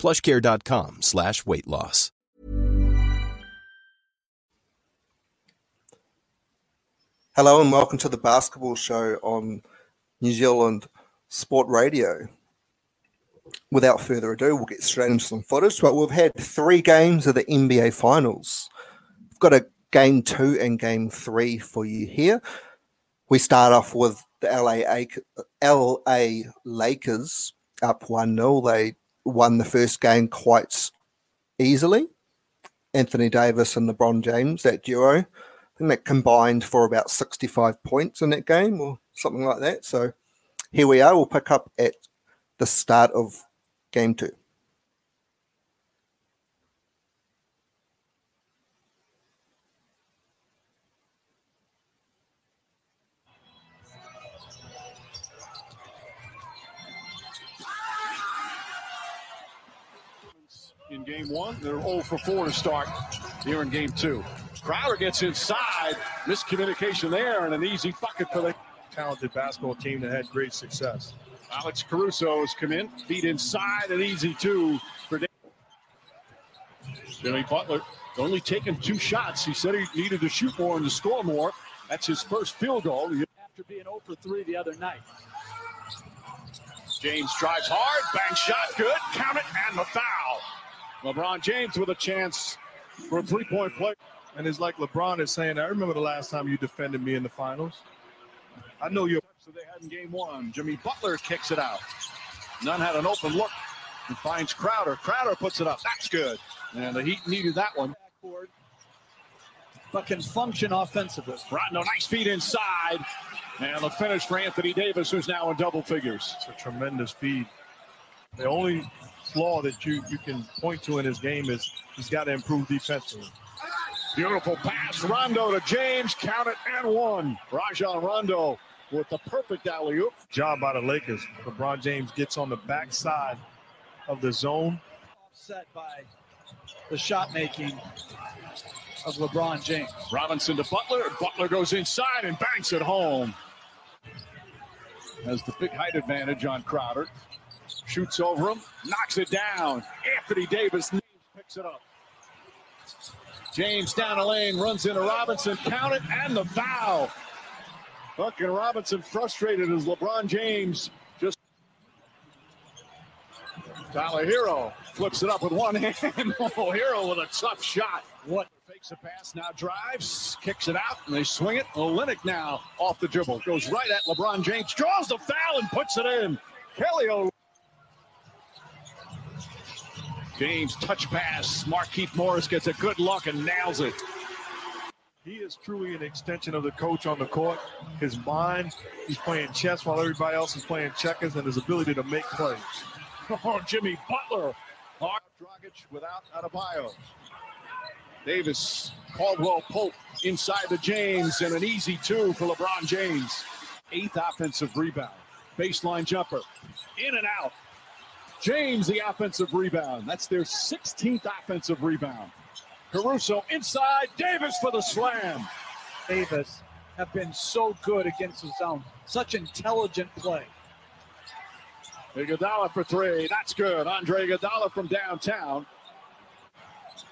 plushcare.com slash weight loss. Hello and welcome to the basketball show on New Zealand Sport Radio. Without further ado, we'll get straight into some footage. But we've had three games of the NBA Finals. We've got a game two and game three for you here. We start off with the LA, LA Lakers up 1 0. They won the first game quite easily. Anthony Davis and LeBron James, that duo, I think that combined for about 65 points in that game or something like that. So here we are. We'll pick up at the start of game two. Game one. They're 0 for 4 to start here in game two. Crowder gets inside. Miscommunication there and an easy bucket for the talented basketball team that had great success. Alex Caruso has come in, feet inside, an easy two for Dave. Jimmy Butler only taken two shots. He said he needed to shoot more and to score more. That's his first field goal. After being 0 for 3 the other night. James drives hard, bang shot, good, count it, and the foul. LeBron James with a chance for a three-point play. And it's like LeBron is saying, I remember the last time you defended me in the finals. I know you're. So they had in game one. Jimmy Butler kicks it out. Nunn had an open look and finds Crowder. Crowder puts it up. That's good. And the Heat needed that one. Backboard, but can function offensively. Rondo, nice feed inside. And the finish for Anthony Davis, who's now in double figures. It's a tremendous feed. The only flaw that you, you can point to in his game is he's got to improve defensively. Beautiful pass. Rondo to James. Count it and one. Rajon Rondo with the perfect alley oop. Job by the Lakers. LeBron James gets on the backside of the zone. Offset by the shot making of LeBron James. Robinson to Butler. Butler goes inside and banks it home. Has the big height advantage on Crowder. Shoots over him, knocks it down. Anthony Davis picks it up. James down the lane, runs into Robinson, count it, and the foul. Fucking Robinson frustrated as LeBron James just. Tyler Herro flips it up with one hand. Oh, Herro with a tough shot. What fakes a pass, now drives, kicks it out, and they swing it. Olynyk now off the dribble, goes right at LeBron James, draws the foul and puts it in. Kelly Olynyk. James touch pass. Marcus Morris gets a good look and nails it. He is truly an extension of the coach on the court. His mind, he's playing chess while everybody else is playing checkers, and his ability to make plays. Oh, Jimmy Butler. Hard Dragic without Adebayo. Davis, Caldwell Pope inside the James, and an easy two for LeBron James. Eighth offensive rebound. Baseline jumper. In and out. James, the offensive rebound. That's their 16th offensive rebound. Caruso inside. Davis for the slam. Davis have been so good against the zone. Such intelligent play. Iguodala for three. That's good. Andre Iguodala from downtown.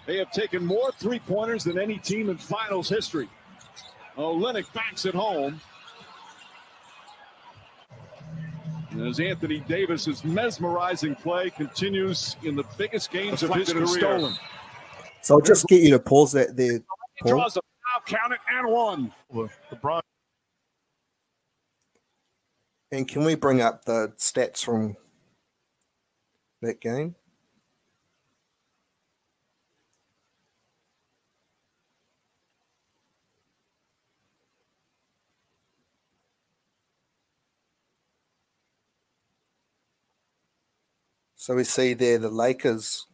They have taken more three pointers than any team in finals history. Oh, Olynyk backs it home. As Anthony Davis's mesmerizing play continues in the biggest games of his career. Stolen. So I'll just get you to pause that there. Paul. Draws a foul, count it, and one. LeBron. And can we bring up the stats from that game? So we see there the Lakers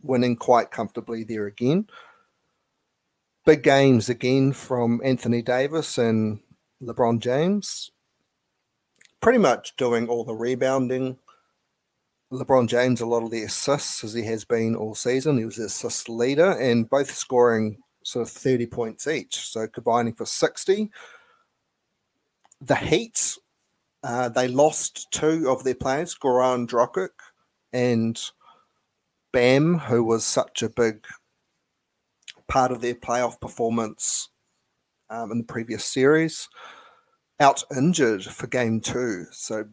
winning quite comfortably there again. Big games again from Anthony Davis and LeBron James. Pretty much doing all the rebounding. LeBron James, a lot of the assists as he has been all season. He was the assist leader and both scoring sort of 30 points each. So combining for 60. The Heat uh, they lost two of their players, Goran Dragic and Bam, who was such a big part of their playoff performance um, in the previous series, out injured for game two. So,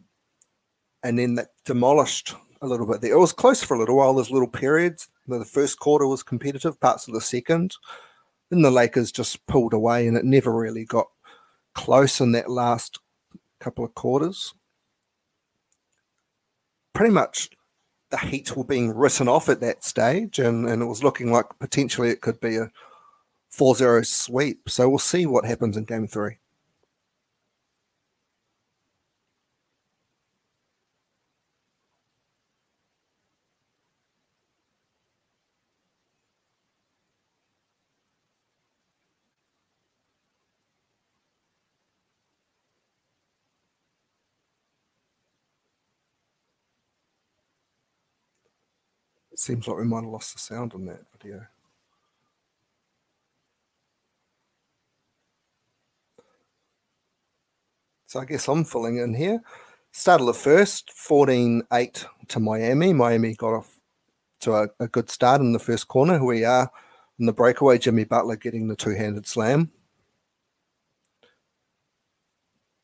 and then that demolished a little bit there. It was close for a little while. There's little periods. The first quarter was competitive, parts of the second. Then the Lakers just pulled away, and it never really got close in that last couple of quarters. Pretty much the Heat were being written off at that stage, and, and it was looking like potentially it could be a 4 0 sweep. So we'll see what happens in game three. Seems like we might have lost the sound on that video. So I guess I'm filling in here. Started the first, 14 8 to Miami. Miami got off to a, a good start in the first corner. Here We are in the breakaway. Jimmy Butler getting the two handed slam.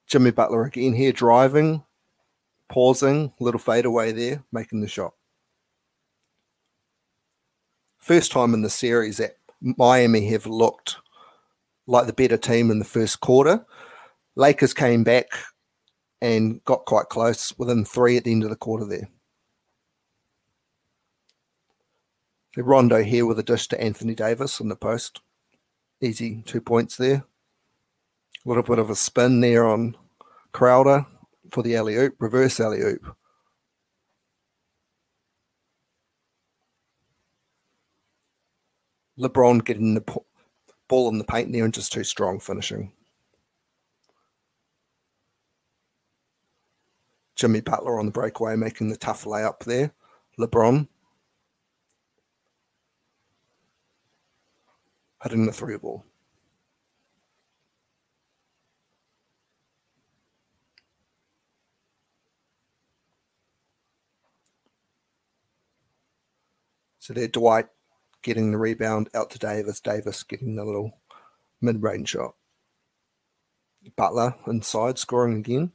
Jimmy Butler again here driving, pausing, little fadeaway there, making the shot first time in the series that Miami have looked like the better team in the first quarter. Lakers came back and got quite close within three at the end of the quarter there. So Rondo here with a dish to Anthony Davis on the post. Easy two points there. A little bit of a spin there on Crowder for the alley oop, reverse alley oop. LeBron getting the ball in the paint there and just too strong finishing. Jimmy Butler on the breakaway making the tough layup there. LeBron hitting the three ball. So there, Dwight getting the rebound out to Davis. Davis getting the little mid range shot. Butler inside scoring again.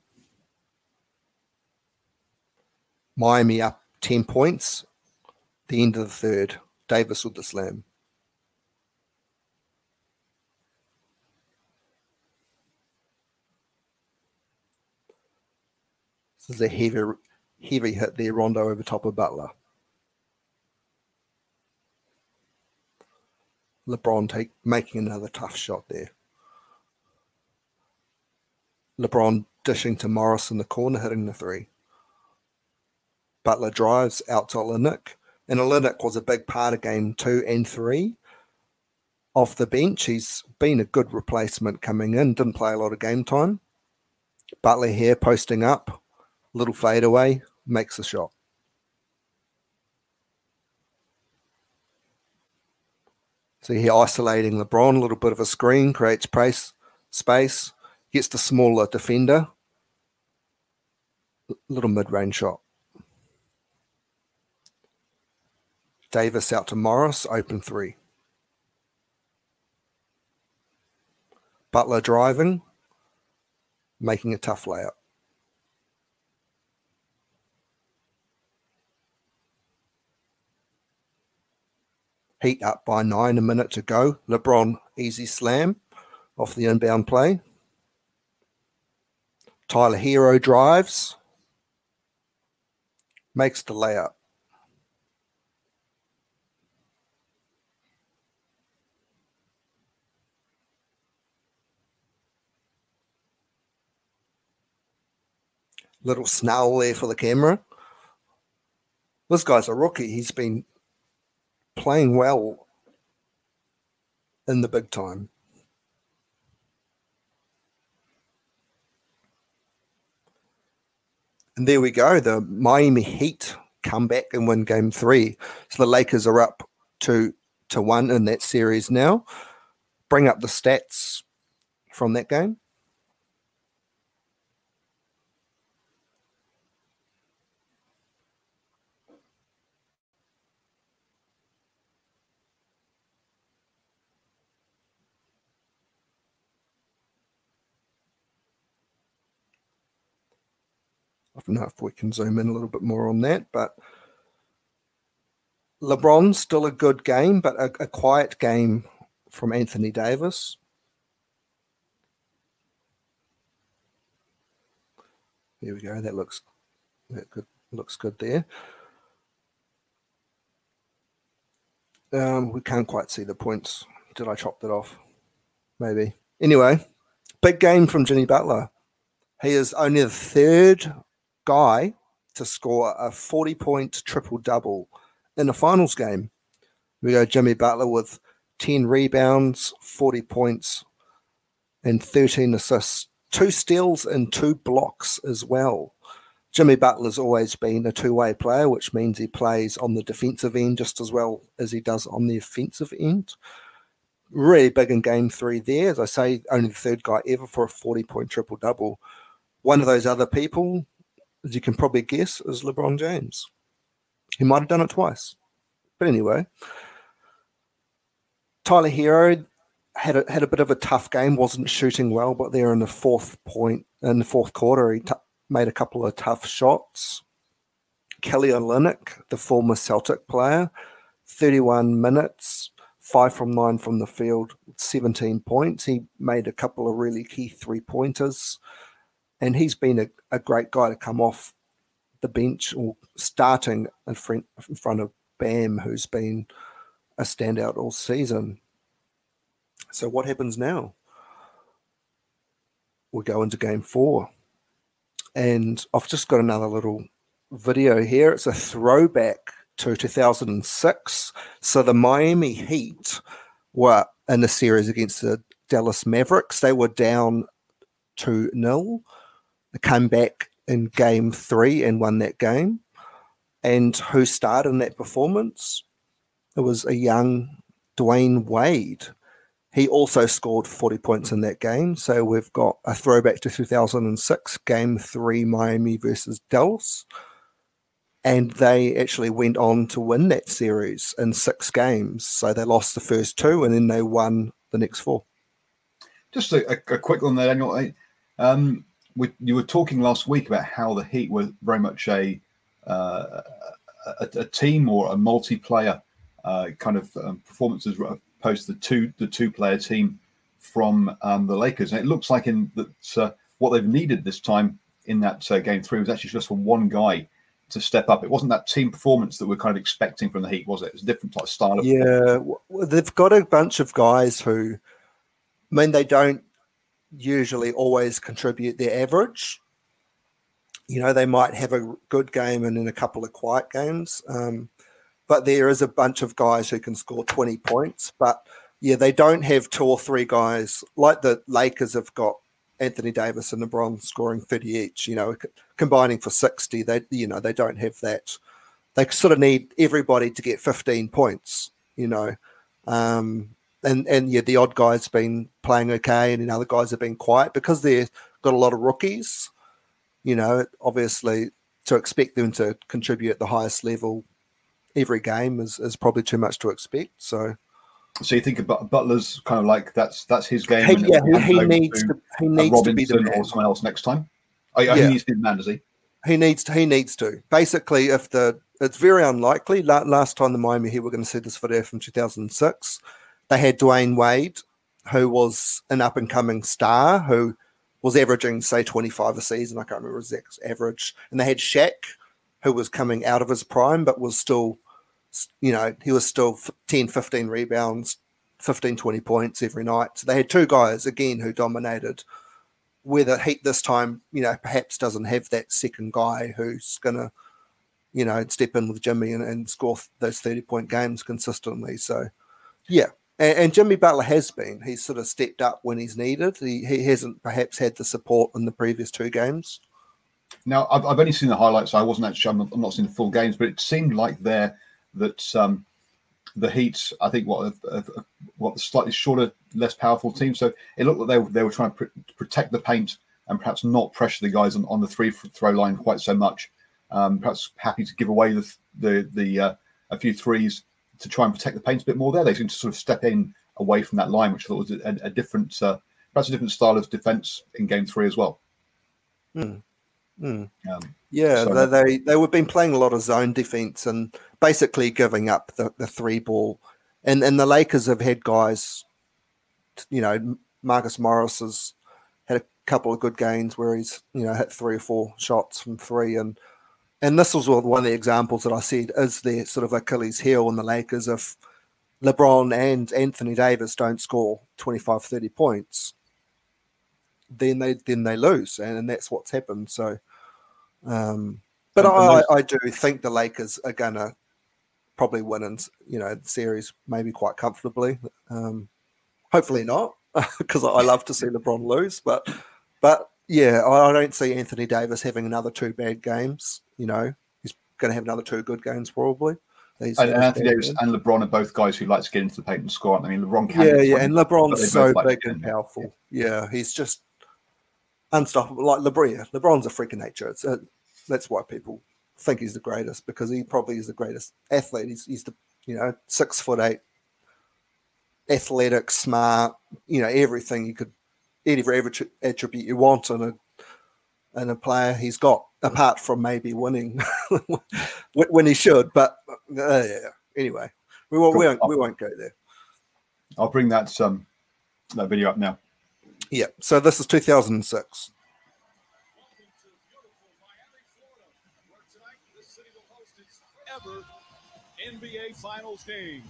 Miami up 10 points. The end of the third. Davis with the slam. This is a heavy, heavy hit there, Rondo over top of Butler. LeBron take making another tough shot there. LeBron dishing to Morris in the corner, hitting the three. Butler drives out to Olynyk, and Olynyk was a big part of game two and three. Off the bench, he's been a good replacement coming in, didn't play a lot of game time. Butler here posting up, little fadeaway, makes the shot. So here isolating LeBron, a little bit of a screen, creates space, space, gets the smaller defender. Little mid range shot. Davis out to Morris, open three. Butler driving, making a tough layup. Heat up by nine, a minute to go. LeBron easy slam off the inbound play. Tyler Herro drives, makes the layup. Little snarl there for the camera. This guy's a rookie. He's been playing well in the big time. And there we go. The Miami Heat come back and win game three. So the Lakers are up to to one in that series now. Bring up the stats from that game. Know if we can zoom in a little bit more on that, but LeBron's still a good game, but a, a quiet game from Anthony Davis. There we go. That looks that good. Looks good there. Um, we can't quite see the points. Did I chop that off? Maybe. Anyway, big game from Jimmy Butler. He is only the third guy to score a 40 point triple double in a finals game. We go Jimmy Butler with 10 rebounds, 40 points, and 13 assists, two steals, and two blocks as well. Jimmy Butler's always been a two way player, which means he plays on the defensive end just as well as he does on the offensive end. Really big in game three there. As I say, only the third guy ever for a 40 point triple double. One of those other people, as you can probably guess, is LeBron James. He might have done it twice. But anyway, Tyler Herro had a, had a bit of a tough game, wasn't shooting well, but there in the fourth point, in the fourth quarter, he t- made a couple of tough shots. Kelly Olynyk, the former Celtic player, 31 minutes, five from nine from the field, 17 points. He made a couple of really key three pointers and he's been a, a great guy to come off the bench or starting in front, in front of Bam, who's been a standout all season. So what happens now? We go into game four. And I've just got another little video here. It's a throwback to 2006. So the Miami Heat were in the series against the Dallas Mavericks. They were down 2 0 came back in game three and won that game. And who starred in that performance? It was a young Dwyane Wade. He also scored 40 points in that game. So we've got a throwback to 2006, game three, Miami versus Dallas. And they actually went on to win that series in six games. So they lost the first two and then they won the next four. Just a, a quick one there, Daniel. Um, we, you were talking last week about how the Heat were very much a uh, a, a, team or a multiplayer uh, kind of um, performances opposed to the two the two player team from um, the Lakers. And it looks like in that uh, what they've needed this time in that uh, game three was actually just for one guy to step up. It wasn't that team performance that we're kind of expecting from the Heat, was it? It's a different type of style. Of yeah, they've got a bunch of guys who, I mean, they don't usually always contribute their average. You know, they might have a good game and then a couple of quiet games. Um, but there is a bunch of guys who can score 20 points. But yeah, they don't have two or three guys like the Lakers have got Anthony Davis and LeBron scoring 30 each, you know, combining for 60. They, you know, they don't have that. They sort of need everybody to get 15 points, you know. Um, and and yeah, the odd guy's been playing okay, and the other guys have been quiet because they've got a lot of rookies. You know, obviously, to expect them to contribute at the highest level every game is, is probably too much to expect. So, so you think about Butler's kind of like that's that's his game. He, yeah, he, he needs to, he needs to be the man. or someone else next time. Oh, yeah, he needs to be the man, does he? He needs to. He needs to. Basically, if the it's very unlikely. Last time the Miami Heat were going to see this video from 2006, they had Dwyane Wade, who was an up and coming star who was averaging say 25 a season. I can't remember his average. And they had Shaq, who was coming out of his prime, but was still, you know, he was still 10, 15 rebounds, 15, 20 points every night. So they had two guys again who dominated. Where the Heat this time, you know, perhaps doesn't have that second guy who's going to, you know, step in with Jimmy and, and score those 30 point games consistently. So, yeah, and, and, Jimmy Butler has been. He's sort of stepped up when he's needed. He, he hasn't perhaps had the support in the previous two games. Now, I've, I've only seen the highlights. So I wasn't actually, I'm not, seeing the full games, but it seemed like there that um, the Heat, I think, what a, what the slightly shorter, less powerful team. So it looked like they, they were trying to pr- protect the paint and perhaps not pressure the guys on, on the three throw line quite so much. Um, perhaps happy to give away the the, the uh, a few threes to try and protect the paint a bit more there. They seem to sort of step in away from that line, which I thought was a, a different, uh, perhaps a different style of defense in game three as well. Mm. Mm. Um, yeah, so they, they they have been playing a lot of zone defense and basically giving up the, the three ball. And and the Lakers have had guys, you know, Marcus Morris has had a couple of good games where he's you know hit three or four shots from three and and this was one of the examples that I said is their sort of Achilles heel in the Lakers if LeBron and Anthony Davis don't score 25, 30 points, then they then they lose, and, and that's what's happened. So, um, but I, I, do think the Lakers are gonna probably win in you know the series maybe quite comfortably. Um, hopefully not, because I love to see LeBron lose, but but yeah, I don't see Anthony Davis having another two bad games. You know, he's going to have another two good games probably. and, and Anthony Davis and LeBron are both guys who like to get into the paint and score. I mean, LeBron can. Yeah, yeah, and LeBron's so like big and powerful. Yeah. yeah. he's just unstoppable. Like LeBron, LeBron's a freak of nature. It's a, that's why people think he's the greatest because he probably is the greatest athlete. He's, he's the you know six foot eight, athletic, smart. You know everything you could, every attribute you want in a in a player he's got apart from maybe winning when he should. But uh, yeah. anyway, we won't, cool. we won't we won't go there. I'll bring that um that video up now. Yeah. So this is 2006. NBA Finals game.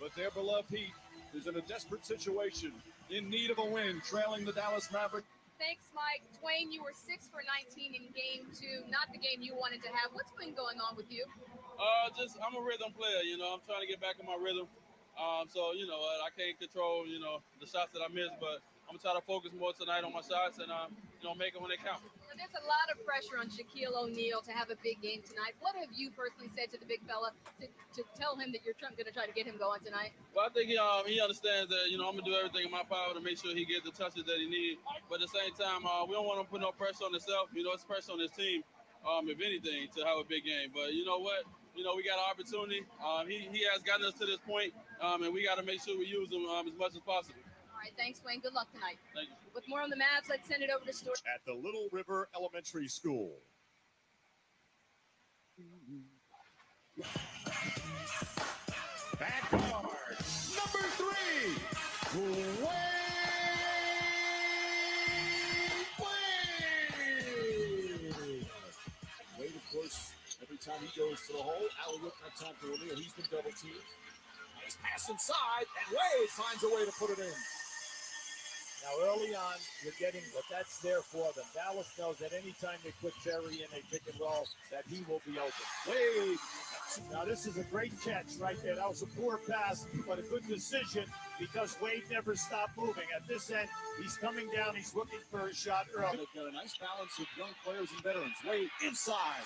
But their beloved Heat is in a desperate situation, in need of a win, trailing the Dallas Mavericks. Thanks, Mike. Dwyane, you were six for 19 in game two, not the game you wanted to have. What's been going on with you? Uh, just I'm a rhythm player. You know, I'm trying to get back in my rhythm. Um, so you know, I can't control you know the shots that I miss, but I'm gonna try to focus more tonight on my shots and um, you know make it when they count. Well, there's a lot of pressure on Shaquille O'Neal to have a big game tonight. What have you personally said to the big fella to, to tell him that you're going to try to get him going tonight? Well, I think he, um, he understands that you know I'm gonna do everything in my power to make sure he gets the touches that he needs. But at the same time, uh, we don't want him to put no pressure on himself. You know, it's pressure on his team. Um, if anything, to have a big game. But you know what? You know, we got an opportunity. Um, he, he has gotten us to this point, um, and we got to make sure we use him um, as much as possible. All right, thanks, Wayne. Good luck tonight. Thank you. With more on the Mavs, let's send it over to Stuart. At the Little River Elementary School. Back card, number three, Wayne Wade, of course, every time he goes to the hole, alley look at time for O'Neal. He's been double teamed. Nice pass inside, and Wade finds a way to put it in. Now, early on, you're getting, but that's there for them. Dallas knows that anytime they put Terry in a pick and roll, that he will be open. Wade. Now, this is a great catch right there. That was a poor pass, but a good decision because Wade never stopped moving. At this end, he's coming down. He's looking for a shot early. Got a nice balance of young players and veterans. Wade inside.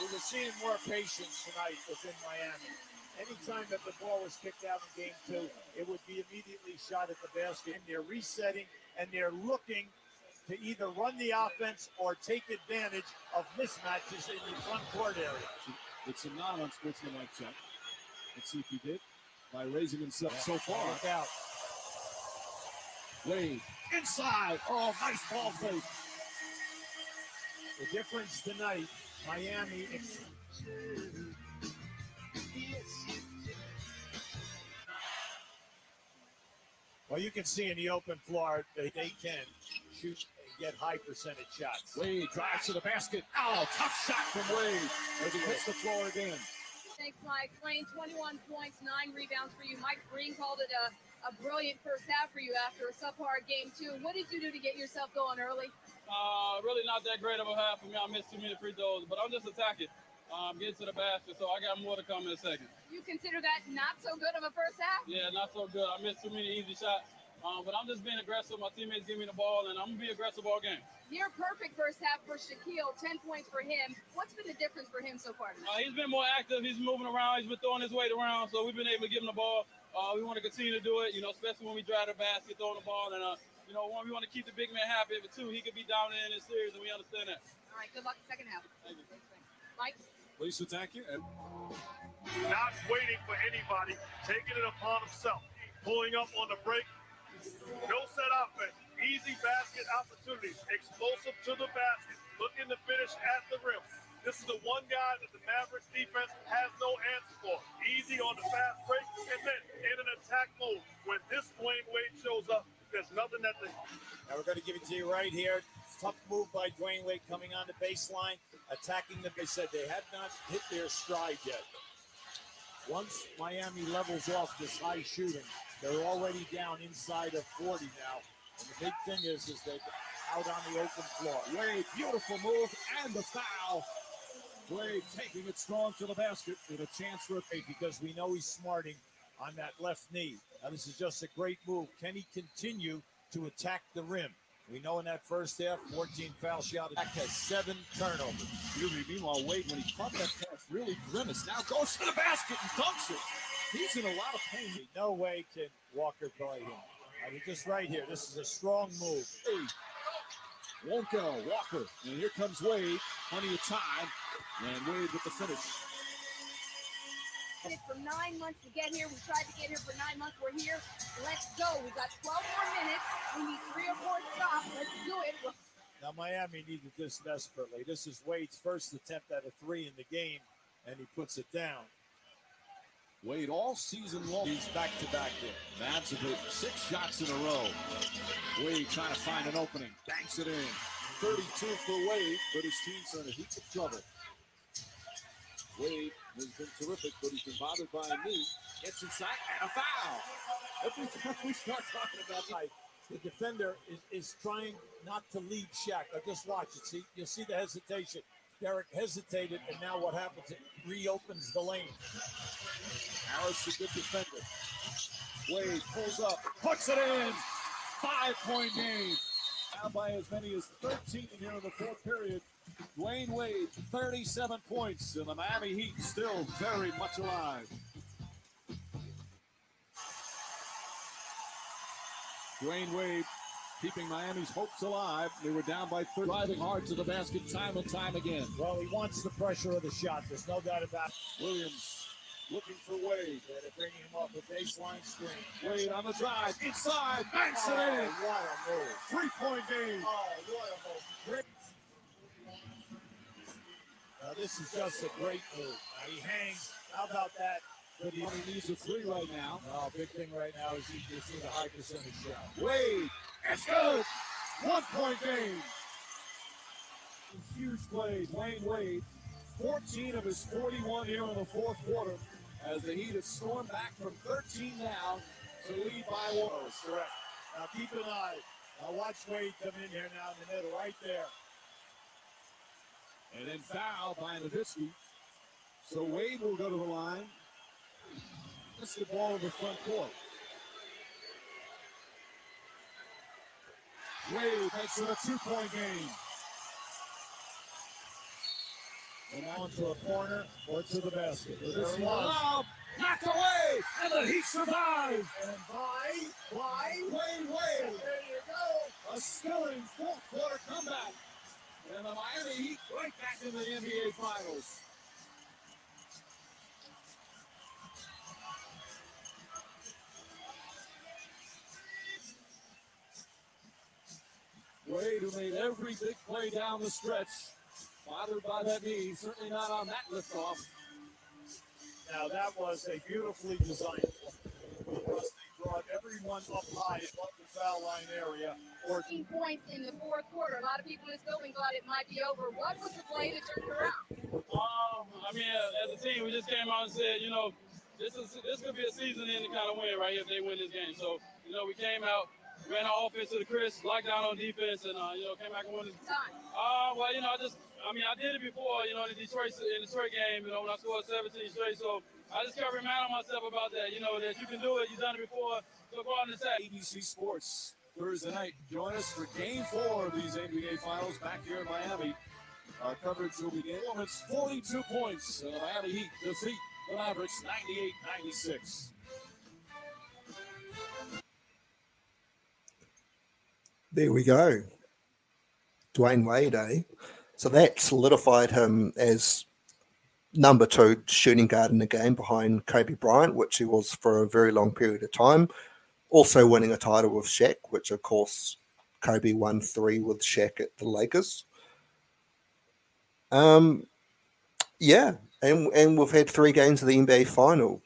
We were seeing more patience tonight within Miami. Anytime that the ball was kicked out in game two, it would be immediately shot at the basket. And they're resetting and they're looking to either run the offense or take advantage of mismatches in the front court area. It's a non-unsportsmanlike check. Let's see if he did by raising himself Yeah, so far. Look out. Wade inside. Oh, nice ball fake. The difference tonight, Miami. Ex- well, you can see in the open floor that they can shoot and get high percentage shots. Wade drives to the basket. Oh, tough shot from Wade as he hits the floor again. Thanks, Mike. Lane, 21 points, nine rebounds for you. Mike Green called it a, a brilliant first half for you after a subpar game two. What did you do to get yourself going early? Uh, really not that great of a half for me. I missed too many free throws, but I'm just attacking. Um, getting to the basket, so I got more to come in a second. You consider that not so good of a first half? Yeah, not so good. I missed too many easy shots. Um, but I'm just being aggressive. My teammates give me the ball, and I'm gonna be aggressive all game. Near perfect first half for Shaquille, 10 points for him. What's been the difference for him so far? Uh, he's been more active. He's moving around. He's been throwing his weight around, so we've been able to give him the ball. Uh, we want to continue to do it, you know, especially when we drive the basket, throwing the ball, and uh, you know, one, we want to keep the big man happy. But two, he could be down in this series, and we understand that. All right, good luck second half. Thank you. Mike? Lisa, thank you. And Not waiting for anybody, taking it upon himself, pulling up on the break. No set offense, easy basket opportunities, explosive to the basket, looking to finish at the rim. This is the one guy that the Mavericks defense has no answer for. Easy on the fast break, and then in an attack mode. When this Dwyane Wade shows up, there's nothing that the Now we're going to give it to you right here. Tough move by Dwyane Wade coming on the baseline, attacking the. They said they had not hit their stride yet. Once Miami levels off this high shooting, they're already down inside of 40 now. And the big thing is, is that out on the open floor. Wade, beautiful move and the foul. Wade taking it strong to the basket with a chance for a because we know he's smarting on that left knee. Now, this is just a great move. Can he continue to attack the rim? We know in that first half, 14 foul shot attack has seven turnovers. Meanwhile, Wade, when he caught that pass, really grimaced. Now goes to the basket and dunks it. He's in a lot of pain. No way can Walker guard him. I mean, just right here. This is a strong move. Hey, won't go. Walker. And here comes Wade. Plenty of time. And Wade with the finish. It for nine months to get here. We tried to get here for nine months. We're here. Let's go. We got 12 more minutes. We need three or four stops. Let's do it. Now, Miami needed this desperately. This is Wade's first attempt at a three in the game, and he puts it down. Wade all season long. He's back to back there. Mavs have hit six shots in a row. Wade trying to find an opening. Banks it in. 32 for Wade, but his team's in a heap of trouble. Wade has been terrific, but he's been bothered by a knee. Gets inside and a foul. Every time we start talking about like the defender is, is trying not to leave Shaq. Now just watch it. See, you'll see the hesitation. Derek hesitated, and now what happens? It reopens the lane. Harris, a good defender. Wade pulls up, puts it in. Five point game. Down by as many as 13 here in the fourth period. Dwyane Wade, 37 points, and the Miami Heat still very much alive. Dwyane Wade keeping Miami's hopes alive. They were down by 30, driving hard to the basket time and time again. Well, he wants the pressure of the shot. There's no doubt about it. Williams looking for Wade. They're bringing him off the baseline screen. Wade on the drive, inside, banks it in. Oh, what a move. Three point game. Oh, what a move. This is just a great move. He hangs. How about that? But he only needs a three right now. No, big thing right now is he just needs a high percentage shot. Wade, it's good. One point game. Huge plays. Wayne Wade, 14 of his 41 here in the fourth quarter as the Heat have stormed back from 13 now to lead by one. Oh, That's correct. Now keep an eye. Now watch Wade come in here now in the middle, right there. And then foul by Nowitzki. So Wade will go to the line. That's the ball in the front court. Wade makes it a two-point game. and on to a corner or to the basket. This lob knocked away, and the Heat survive. And by, in the NBA Finals. Wade, who made every big play down the stretch, bothered by that knee, certainly not on that liftoff. Now that was a beautifully designed brought everyone up high above the foul line area. 14 points in the fourth quarter. A lot of people in this building thought it might be over. What was the play that turned it around? Um, I mean, as a team, we just came out and said, you know, this is this could be a season-ending kind of win right here if they win this game. So, you know, we came out, ran our offense to the Chris, locked down on defense, and uh, you know, came back and won this. Time. Uh, well, you know, I just, I mean, I did it before, you know, in the Detroit in the Detroit game, you know, when I scored 17 straight. So I just kept reminding myself about that, you know, that you can do it. You've done it before. So go out and say. ABC Sports Thursday night. Join us for Game Four of these NBA Finals back here in Miami. Our coverage will begin. Well, it's 42 points. Uh, Miami Heat defeat the Mavericks 98-96. There we go. Dwyane Wade, eh? So that solidified him as number two shooting guard in the game behind Kobe Bryant, which he was for a very long period of time. Also winning a title with Shaq, which of course Kobe won three with Shaq at the Lakers. Um, yeah, and and we've had three games of the NBA final.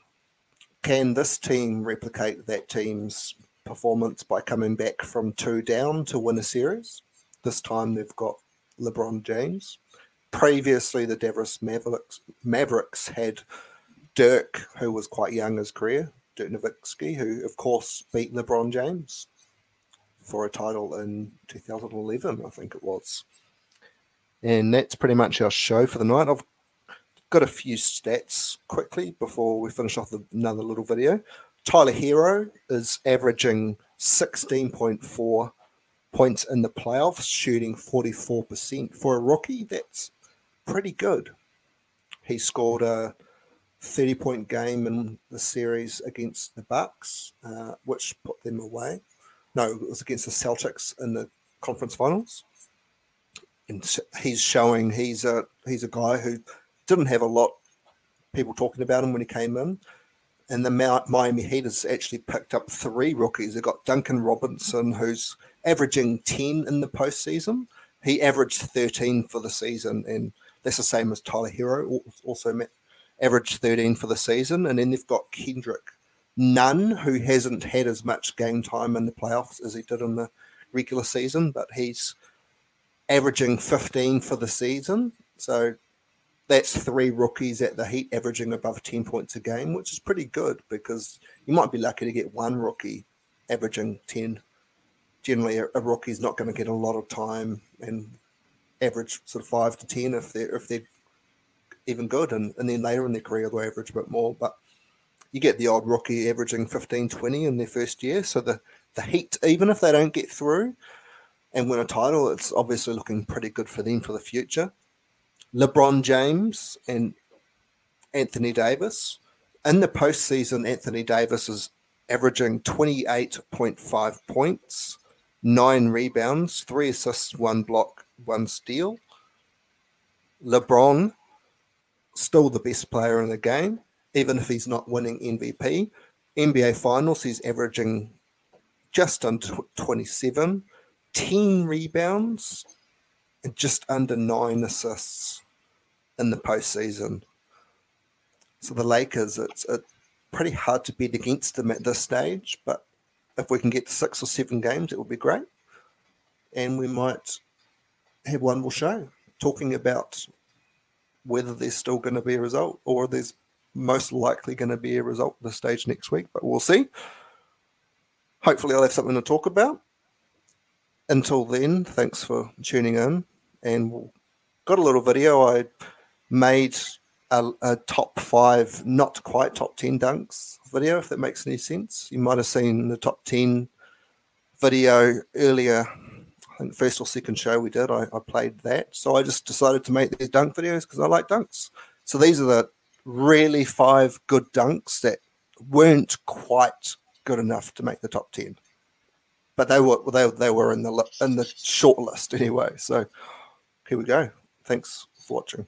Can this team replicate that team's performance by coming back from two down to win a series? This time they've got LeBron James. Previously, the Dallas Mavericks, Mavericks had Dirk, who was quite young his career, Dirk Nowitzki, who of course beat LeBron James for a title in 2011, I think it was. And that's pretty much our show for the night. I've got a few stats quickly before we finish off with another little video. Tyler Herro is averaging 16.4 points in the playoffs, shooting 44%. For a rookie, that's pretty good. He scored a 30 point game in the series against the Bucks, uh, which put them away. No, it was against the Celtics in the conference finals. And he's showing he's a he's a guy who didn't have a lot people talking about him when he came in. And the Miami Heat has actually picked up three rookies. They've got Duncan Robinson, who's averaging 10 in the postseason. He averaged 13 for the season, and that's the same as Tyler Herro, also averaged 13 for the season. And then they've got Kendrick Nunn, who hasn't had as much game time in the playoffs as he did in the regular season, but he's averaging 15 for the season. So that's three rookies at the Heat averaging above 10 points a game, which is pretty good because you might be lucky to get one rookie averaging 10. Generally, a, a rookie's not going to get a lot of time and average sort of five to 10 if they're, if they're even good. And, and then later in their career, they'll average a bit more. But you get the odd rookie averaging 15, 20 in their first year. So the, the Heat, even if they don't get through and win a title, it's obviously looking pretty good for them for the future. LeBron James and Anthony Davis. In the postseason, Anthony Davis is averaging 28.5 points, nine rebounds, three assists, one block, one steal. LeBron, still the best player in the game, even if he's not winning MVP. NBA Finals, he's averaging just under 27, 10 rebounds, and just under nine assists in the postseason. So the Lakers, it's, it's pretty hard to bet against them at this stage, but if we can get to six or seven games, it would be great. And we might have one more show talking about whether there's still going to be a result or there's most likely going to be a result at this stage next week, but we'll see. Hopefully, I'll have something to talk about. Until then, thanks for tuning in. And we'll, got a little video I made a, a, top five, not quite top 10 dunks video, if that makes any sense. You might have seen the top 10 video earlier, Think first or second show we did, I, I played that. So I just decided to make these dunk videos because I like dunks. So these are the really five good dunks that weren't quite good enough to make the top ten, but they were they, they were in the in the short list anyway. So here we go. Thanks for watching.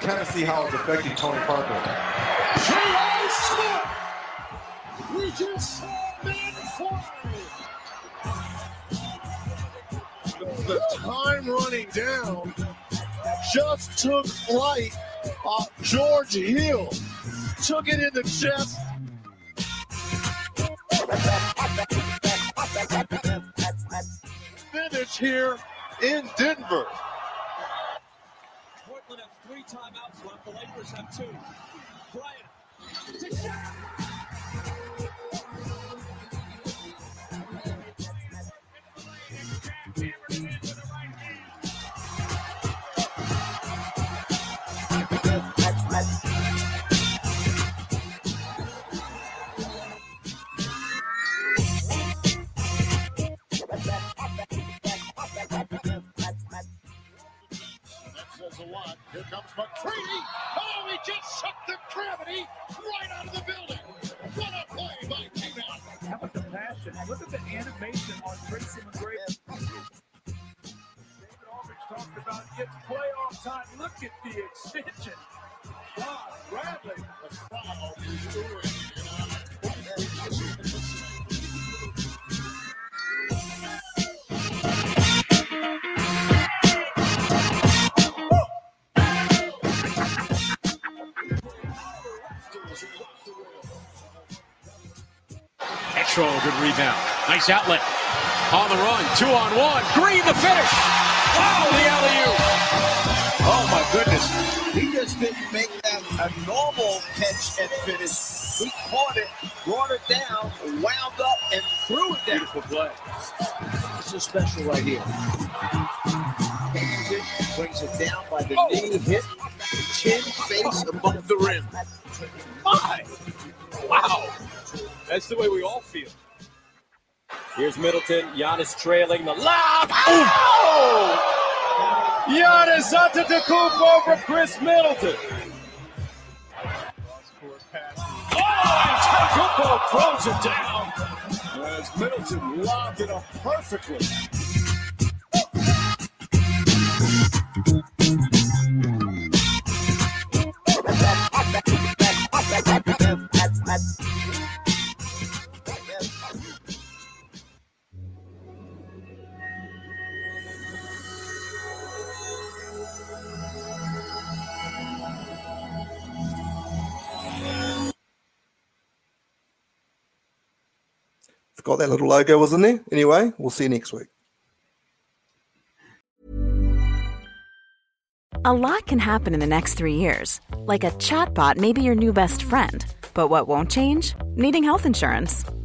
kind of affecting Tony Parker. J.R. Smith! We just saw men fly! The time running down just took flight off George Hill. Took it in the chest. Finish here in Denver. Portland has three timeouts left. The Lakers have two. Bryant. to McGrady. Oh, he just sucked the gravity right out of the building. What a play by T-Mac. How about the passion? Look at the animation on Tracy McGrady. David Aldridge talked about it's playoff time. Look at the extension. Wow, Bradley. The foul restoring. Good rebound. Nice outlet. On the run. Two on one. Green the finish. Wow, the alley oop. Oh my goodness. He just didn't make that a normal catch and finish. He caught it, brought it down, wound up, and threw it down. Beautiful play. This is special right here. Catches it, brings it down by the oh. knee, hit chin, face above the rim. My. Wow. That's the way we all feel. Here's Middleton. Giannis trailing the lob. Oh! Giannis Antetokounmpo for Khris Middleton. Oh, Antetokounmpo throws it down. As Middleton lobbed it up perfectly. That little logo was in there. Anyway, we'll see you next week. A lot can happen in the next three years. Like a chatbot may be your new best friend. But what won't change? Needing health insurance.